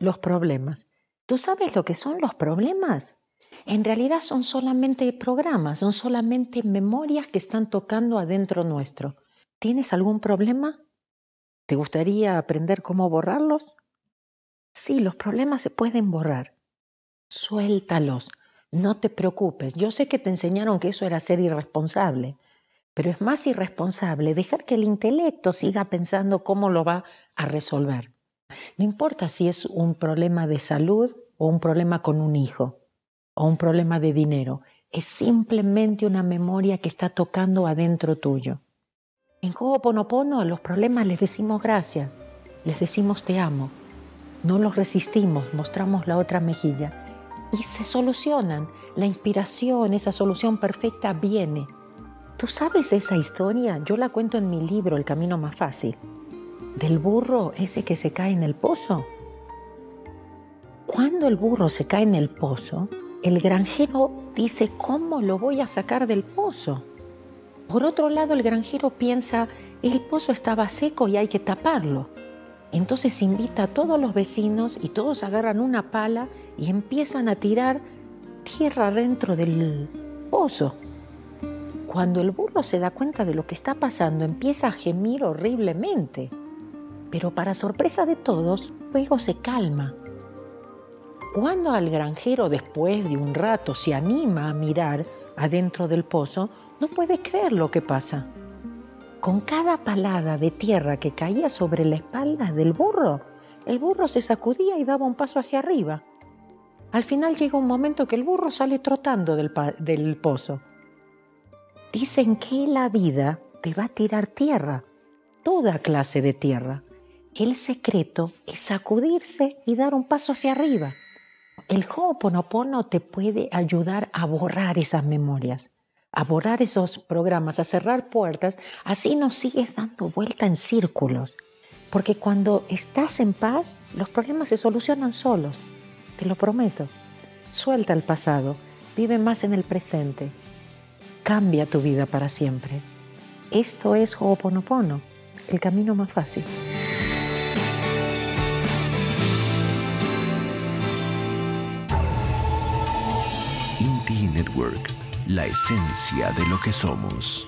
Los problemas. ¿Tú sabes lo que son los problemas? En realidad son solamente programas, son solamente memorias que están tocando adentro nuestro. ¿Tienes algún problema? ¿Te gustaría aprender cómo borrarlos? Sí, los problemas se pueden borrar. Suéltalos. No te preocupes. Yo sé que te enseñaron que eso era ser irresponsable, pero es más irresponsable dejar que el intelecto siga pensando cómo lo va a resolver. No importa si es un problema de salud o un problema con un hijo o un problema de dinero. Es simplemente una memoria que está tocando adentro tuyo. En Ho'oponopono a los problemas les decimos gracias, les decimos te amo. No los resistimos, mostramos la otra mejilla y se solucionan. La inspiración, esa solución perfecta viene. ¿Tú sabes esa historia? Yo la cuento en mi libro El Camino Más Fácil. Del burro ese que se cae en el pozo. Cuando el burro se cae en el pozo, el granjero dice, ¿cómo lo voy a sacar del pozo? Por otro lado, el granjero piensa, el pozo estaba seco y hay que taparlo. Entonces invita a todos los vecinos y todos agarran una pala y empiezan a tirar tierra dentro del pozo. Cuando el burro se da cuenta de lo que está pasando, empieza a gemir horriblemente. Pero para sorpresa de todos, luego se calma. Cuando al granjero después de un rato se anima a mirar adentro del pozo, no puede creer lo que pasa. Con cada palada de tierra que caía sobre la espalda del burro, el burro se sacudía y daba un paso hacia arriba. Al final llega un momento que el burro sale trotando del, del pozo. Dicen que la vida te va a tirar tierra, toda clase de tierra. El secreto es sacudirse y dar un paso hacia arriba. El Ho'oponopono te puede ayudar a borrar esas memorias a borrar esos programas, a cerrar puertas, así no sigues dando vuelta en círculos. Porque cuando estás en paz, los problemas se solucionan solos. Te lo prometo. Suelta el pasado, vive más en el presente. Cambia tu vida para siempre. Esto es Ho'oponopono, el camino más fácil. Network la esencia de lo que somos.